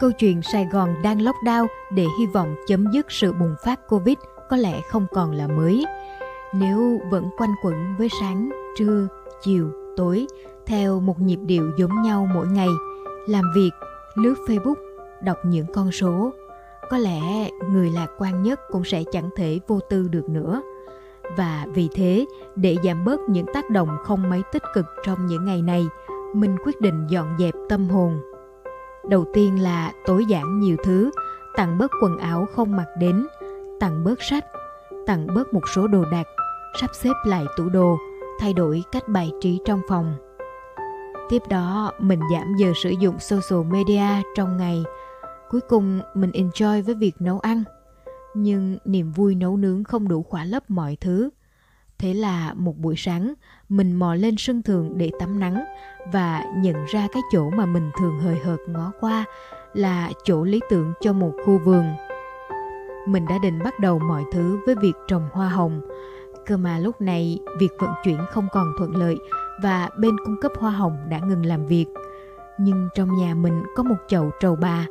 câu chuyện Sài Gòn đang lockdown để hy vọng chấm dứt sự bùng phát Covid có lẽ không còn là mới. Nếu vẫn quanh quẩn với sáng, trưa, chiều, tối theo một nhịp điệu giống nhau mỗi ngày, làm việc, lướt Facebook, đọc những con số, có lẽ người lạc quan nhất cũng sẽ chẳng thể vô tư được nữa. Và vì thế, để giảm bớt những tác động không mấy tích cực trong những ngày này, mình quyết định dọn dẹp tâm hồn. Đầu tiên là tối giản nhiều thứ, tặng bớt quần áo không mặc đến, tặng bớt sách, tặng bớt một số đồ đạc, sắp xếp lại tủ đồ, thay đổi cách bài trí trong phòng. Tiếp đó, mình giảm giờ sử dụng social media trong ngày. Cuối cùng, mình enjoy với việc nấu ăn. Nhưng niềm vui nấu nướng không đủ khỏa lấp mọi thứ. Thế là một buổi sáng, mình mò lên sân thượng để tắm nắng và nhận ra cái chỗ mà mình thường hời hợt ngó qua là chỗ lý tưởng cho một khu vườn. Mình đã định bắt đầu mọi thứ với việc trồng hoa hồng, cơ mà lúc này việc vận chuyển không còn thuận lợi và bên cung cấp hoa hồng đã ngừng làm việc. Nhưng trong nhà mình có một chậu trầu bà,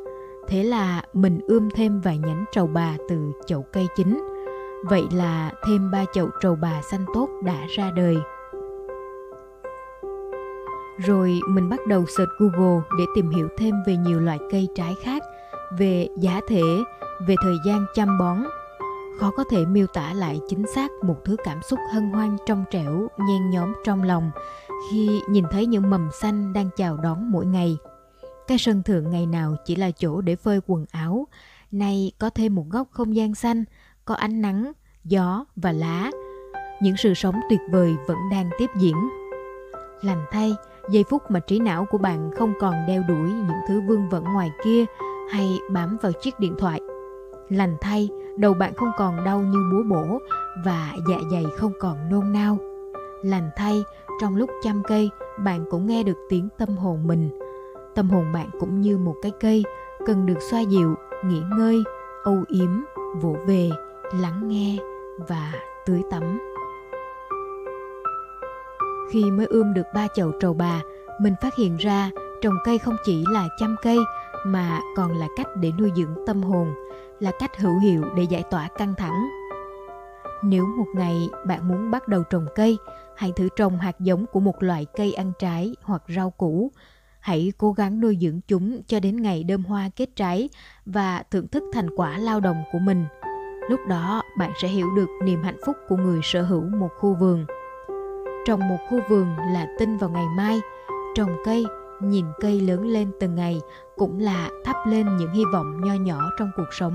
thế là mình ươm thêm vài nhánh trầu bà từ chậu cây chính. Vậy là thêm ba chậu trầu bà xanh tốt đã ra đời. Rồi mình bắt đầu search Google để tìm hiểu thêm về nhiều loại cây trái khác, về giá thể, về thời gian chăm bón. Khó có thể miêu tả lại chính xác một thứ cảm xúc hân hoan trong trẻo, nhen nhóm trong lòng khi nhìn thấy những mầm xanh đang chào đón mỗi ngày. Cái sân thượng ngày nào chỉ là chỗ để phơi quần áo, nay có thêm một góc không gian xanh, có ánh nắng, gió và lá. Những sự sống tuyệt vời vẫn đang tiếp diễn. Lành thay, giây phút mà trí não của bạn không còn đeo đuổi những thứ vương vẩn ngoài kia hay bám vào chiếc điện thoại. Lành thay, đầu bạn không còn đau như búa bổ và dạ dày không còn nôn nao. Lành thay, trong lúc chăm cây, bạn cũng nghe được tiếng tâm hồn mình. Tâm hồn bạn cũng như một cái cây, cần được xoa dịu, nghỉ ngơi, âu yếm, vỗ về, lắng nghe và tưới tắm. Khi mới ươm được ba chậu trầu bà, mình phát hiện ra trồng cây không chỉ là chăm cây mà còn là cách để nuôi dưỡng tâm hồn, là cách hữu hiệu để giải tỏa căng thẳng. Nếu một ngày bạn muốn bắt đầu trồng cây, hãy thử trồng hạt giống của một loại cây ăn trái hoặc rau củ. Hãy cố gắng nuôi dưỡng chúng cho đến ngày đơm hoa kết trái và thưởng thức thành quả lao động của mình. Lúc đó bạn sẽ hiểu được niềm hạnh phúc của người sở hữu một khu vườn. Trồng một khu vườn là tin vào ngày mai, trồng cây, nhìn cây lớn lên từng ngày cũng là thắp lên những hy vọng nho nhỏ trong cuộc sống.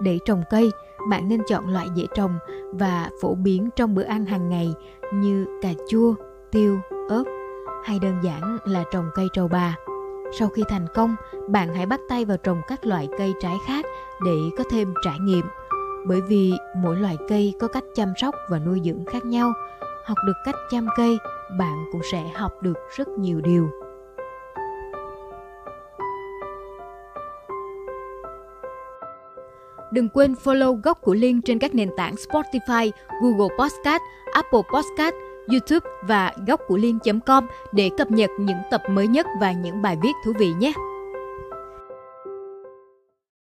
Để trồng cây, bạn nên chọn loại dễ trồng và phổ biến trong bữa ăn hàng ngày như cà chua, tiêu, ớt hay đơn giản là trồng cây trầu bà. Sau khi thành công, bạn hãy bắt tay vào trồng các loại cây trái khác để có thêm trải nghiệm. Bởi vì mỗi loại cây có cách chăm sóc và nuôi dưỡng khác nhau. Học được cách chăm cây, bạn cũng sẽ học được rất nhiều điều. Đừng quên follow góc của Liên trên các nền tảng Spotify, Google Podcast, Apple Podcast, YouTube và góc của Liên.com để cập nhật những tập mới nhất và những bài viết thú vị nhé.